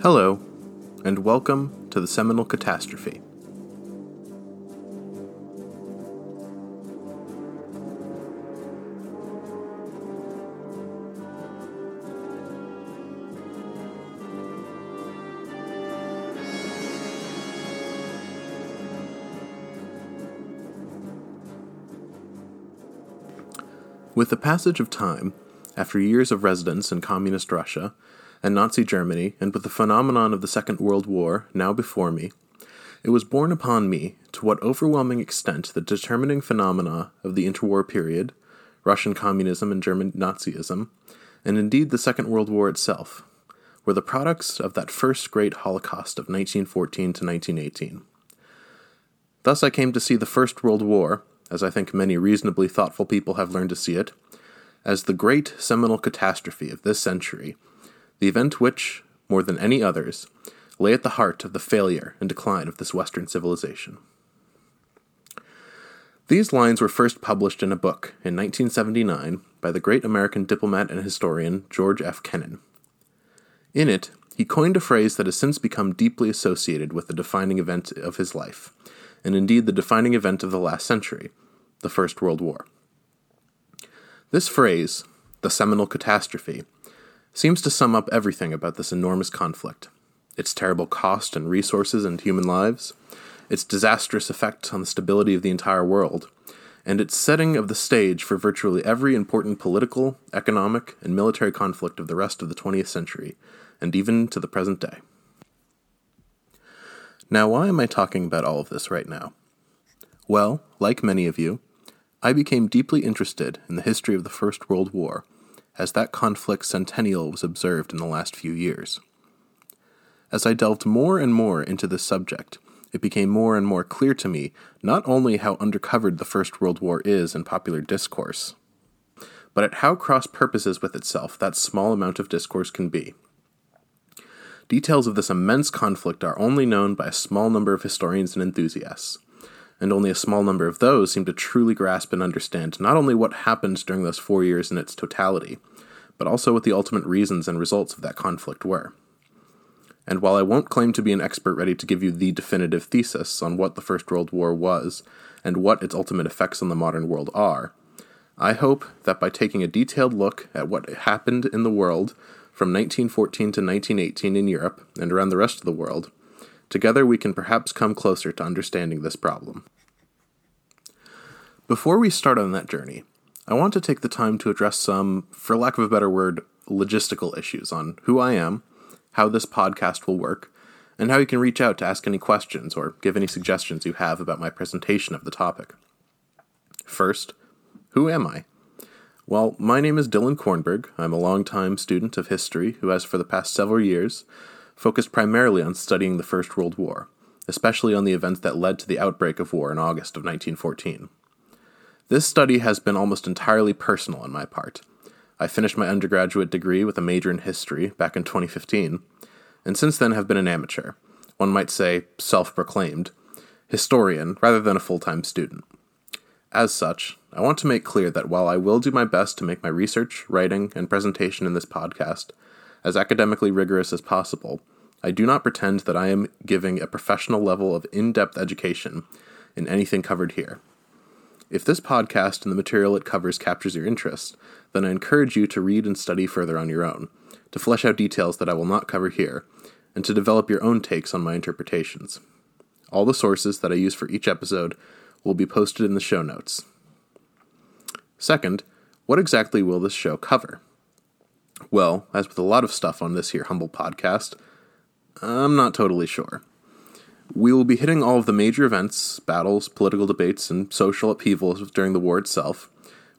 Hello, and welcome to the Seminal Catastrophe. With the passage of time, after years of residence in Communist Russia and Nazi Germany, and with the phenomenon of the Second World War now before me, it was borne upon me to what overwhelming extent the determining phenomena of the interwar period, Russian communism and German Nazism, and indeed the Second World War itself, were the products of that first great Holocaust of 1914 to 1918. Thus I came to see the First World War as I think many reasonably thoughtful people have learned to see it, as the great seminal catastrophe of this century, the event which, more than any others, lay at the heart of the failure and decline of this Western civilization. These lines were first published in a book in 1979 by the great American diplomat and historian George F. Kennan. In it, he coined a phrase that has since become deeply associated with the defining event of his life and indeed the defining event of the last century, the First World War. This phrase, the seminal catastrophe, seems to sum up everything about this enormous conflict its terrible cost and resources and human lives, its disastrous effect on the stability of the entire world, and its setting of the stage for virtually every important political, economic, and military conflict of the rest of the 20th century, and even to the present day. Now, why am I talking about all of this right now? Well, like many of you, I became deeply interested in the history of the First World War as that conflict centennial was observed in the last few years. As I delved more and more into this subject, it became more and more clear to me not only how undercovered the First World War is in popular discourse, but at how cross purposes with itself that small amount of discourse can be. Details of this immense conflict are only known by a small number of historians and enthusiasts, and only a small number of those seem to truly grasp and understand not only what happened during those four years in its totality, but also what the ultimate reasons and results of that conflict were. And while I won't claim to be an expert ready to give you the definitive thesis on what the First World War was and what its ultimate effects on the modern world are, I hope that by taking a detailed look at what happened in the world from 1914 to 1918 in Europe and around the rest of the world, together we can perhaps come closer to understanding this problem. Before we start on that journey, I want to take the time to address some, for lack of a better word, logistical issues on who I am, how this podcast will work, and how you can reach out to ask any questions or give any suggestions you have about my presentation of the topic. First, who am I? Well, my name is Dylan Kornberg. I'm a longtime student of history who has, for the past several years, focused primarily on studying the First World War, especially on the events that led to the outbreak of war in August of 1914. This study has been almost entirely personal on my part. I finished my undergraduate degree with a major in history back in 2015, and since then have been an amateur, one might say self proclaimed, historian rather than a full time student. As such, I want to make clear that while I will do my best to make my research, writing, and presentation in this podcast as academically rigorous as possible, I do not pretend that I am giving a professional level of in depth education in anything covered here. If this podcast and the material it covers captures your interest, then I encourage you to read and study further on your own, to flesh out details that I will not cover here, and to develop your own takes on my interpretations. All the sources that I use for each episode will be posted in the show notes. Second, what exactly will this show cover? Well, as with a lot of stuff on this here humble podcast, I'm not totally sure. We will be hitting all of the major events, battles, political debates, and social upheavals during the war itself,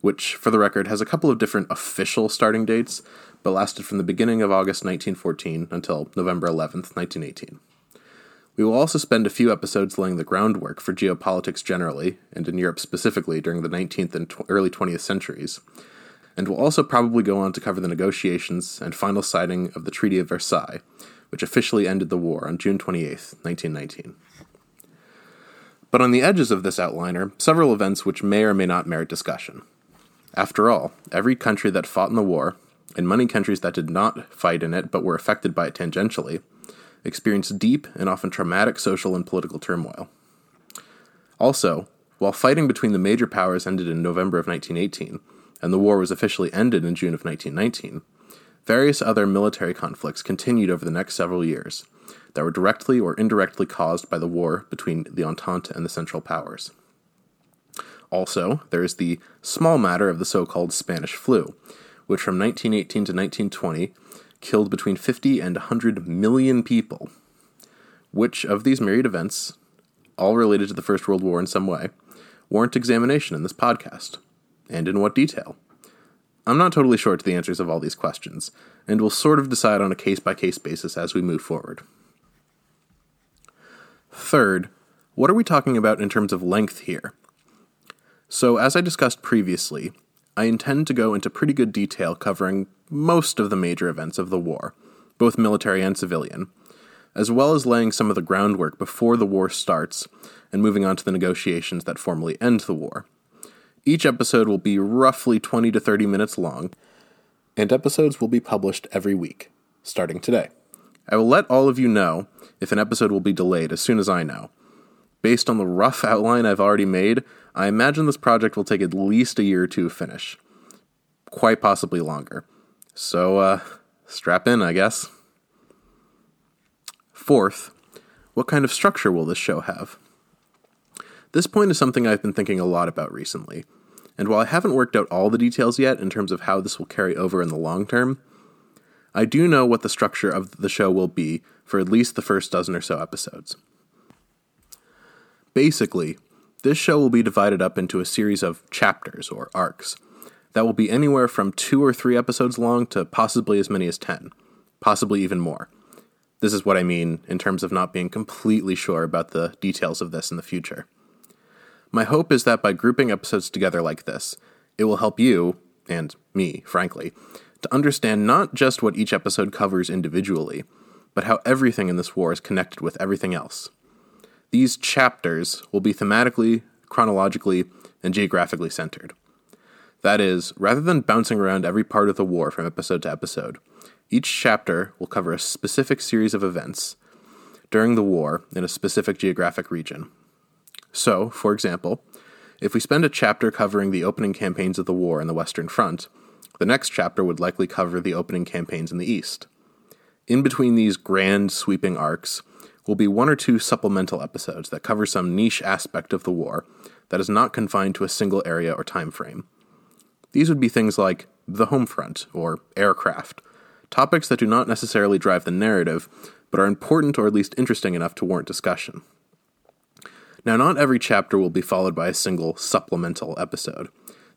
which, for the record, has a couple of different official starting dates, but lasted from the beginning of August 1914 until November 11th, 1918. We will also spend a few episodes laying the groundwork for geopolitics generally, and in Europe specifically, during the 19th and early 20th centuries. And we'll also probably go on to cover the negotiations and final signing of the Treaty of Versailles, which officially ended the war on June 28, 1919. But on the edges of this outline are several events which may or may not merit discussion. After all, every country that fought in the war, and many countries that did not fight in it but were affected by it tangentially, experienced deep and often traumatic social and political turmoil. Also, while fighting between the major powers ended in November of 1918, and the war was officially ended in June of 1919, various other military conflicts continued over the next several years that were directly or indirectly caused by the war between the Entente and the Central Powers. Also, there is the small matter of the so called Spanish flu, which from 1918 to 1920 killed between 50 and 100 million people. Which of these myriad events, all related to the First World War in some way, warrant examination in this podcast? And in what detail? I'm not totally sure to the answers of all these questions, and will sort of decide on a case by case basis as we move forward. Third, what are we talking about in terms of length here? So, as I discussed previously, I intend to go into pretty good detail covering most of the major events of the war, both military and civilian, as well as laying some of the groundwork before the war starts and moving on to the negotiations that formally end the war. Each episode will be roughly 20 to 30 minutes long, and episodes will be published every week, starting today. I will let all of you know if an episode will be delayed as soon as I know. Based on the rough outline I've already made, I imagine this project will take at least a year or two to finish. Quite possibly longer. So, uh, strap in, I guess. Fourth, what kind of structure will this show have? This point is something I've been thinking a lot about recently, and while I haven't worked out all the details yet in terms of how this will carry over in the long term, I do know what the structure of the show will be for at least the first dozen or so episodes. Basically, this show will be divided up into a series of chapters or arcs that will be anywhere from two or three episodes long to possibly as many as 10, possibly even more. This is what I mean in terms of not being completely sure about the details of this in the future. My hope is that by grouping episodes together like this, it will help you, and me, frankly, to understand not just what each episode covers individually, but how everything in this war is connected with everything else. These chapters will be thematically, chronologically, and geographically centered. That is, rather than bouncing around every part of the war from episode to episode, each chapter will cover a specific series of events during the war in a specific geographic region. So, for example, if we spend a chapter covering the opening campaigns of the war in the Western Front, the next chapter would likely cover the opening campaigns in the East. In between these grand, sweeping arcs will be one or two supplemental episodes that cover some niche aspect of the war that is not confined to a single area or time frame. These would be things like the home front or aircraft, topics that do not necessarily drive the narrative, but are important or at least interesting enough to warrant discussion. Now, not every chapter will be followed by a single supplemental episode.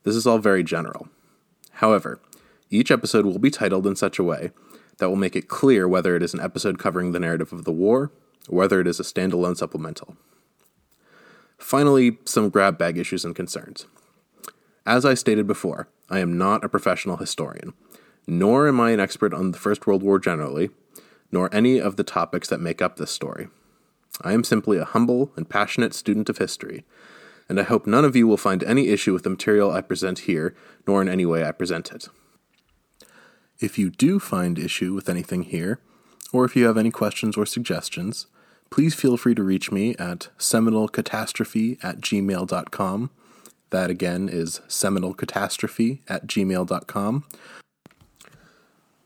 This is all very general. However, each episode will be titled in such a way that will make it clear whether it is an episode covering the narrative of the war or whether it is a standalone supplemental. Finally, some grab bag issues and concerns. As I stated before, I am not a professional historian, nor am I an expert on the First World War generally, nor any of the topics that make up this story. I am simply a humble and passionate student of history, and I hope none of you will find any issue with the material I present here, nor in any way I present it. If you do find issue with anything here, or if you have any questions or suggestions, please feel free to reach me at seminalcatastrophe at gmail.com. That again is seminalcatastrophe at gmail.com.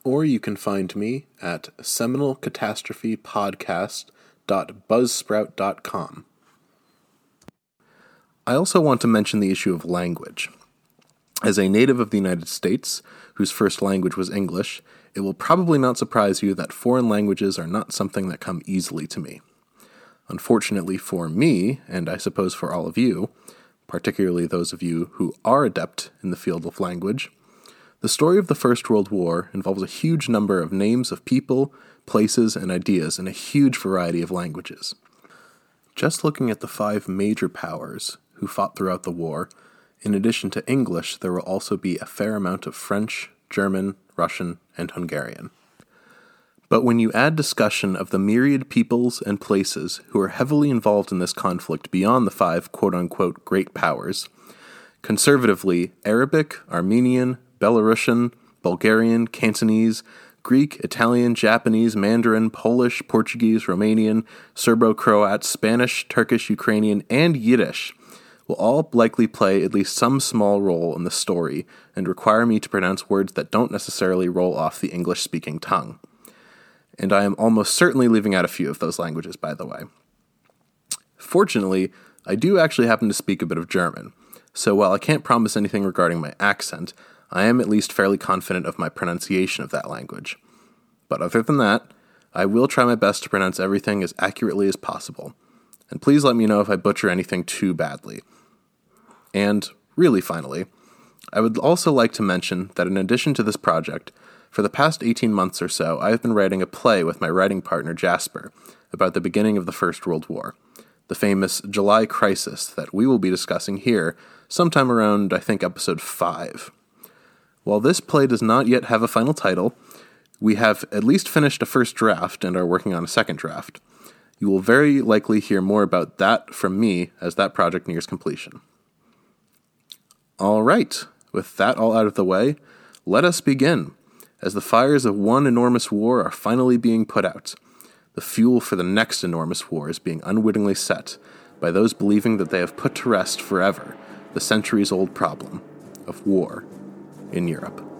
Or you can find me at seminalcatastrophepodcast www.buzzsprout.com. I also want to mention the issue of language. As a native of the United States, whose first language was English, it will probably not surprise you that foreign languages are not something that come easily to me. Unfortunately for me, and I suppose for all of you, particularly those of you who are adept in the field of language, the story of the First World War involves a huge number of names of people, places, and ideas in a huge variety of languages. Just looking at the five major powers who fought throughout the war, in addition to English, there will also be a fair amount of French, German, Russian, and Hungarian. But when you add discussion of the myriad peoples and places who are heavily involved in this conflict beyond the five quote unquote great powers, conservatively, Arabic, Armenian, Belarusian, Bulgarian, Cantonese, Greek, Italian, Japanese, Mandarin, Polish, Portuguese, Romanian, Serbo Croat, Spanish, Turkish, Ukrainian, and Yiddish will all likely play at least some small role in the story and require me to pronounce words that don't necessarily roll off the English speaking tongue. And I am almost certainly leaving out a few of those languages, by the way. Fortunately, I do actually happen to speak a bit of German, so while I can't promise anything regarding my accent, I am at least fairly confident of my pronunciation of that language. But other than that, I will try my best to pronounce everything as accurately as possible. And please let me know if I butcher anything too badly. And, really finally, I would also like to mention that in addition to this project, for the past 18 months or so, I have been writing a play with my writing partner Jasper about the beginning of the First World War, the famous July Crisis that we will be discussing here sometime around, I think, episode 5. While this play does not yet have a final title, we have at least finished a first draft and are working on a second draft. You will very likely hear more about that from me as that project nears completion. All right, with that all out of the way, let us begin, as the fires of one enormous war are finally being put out. The fuel for the next enormous war is being unwittingly set by those believing that they have put to rest forever the centuries old problem of war in Europe.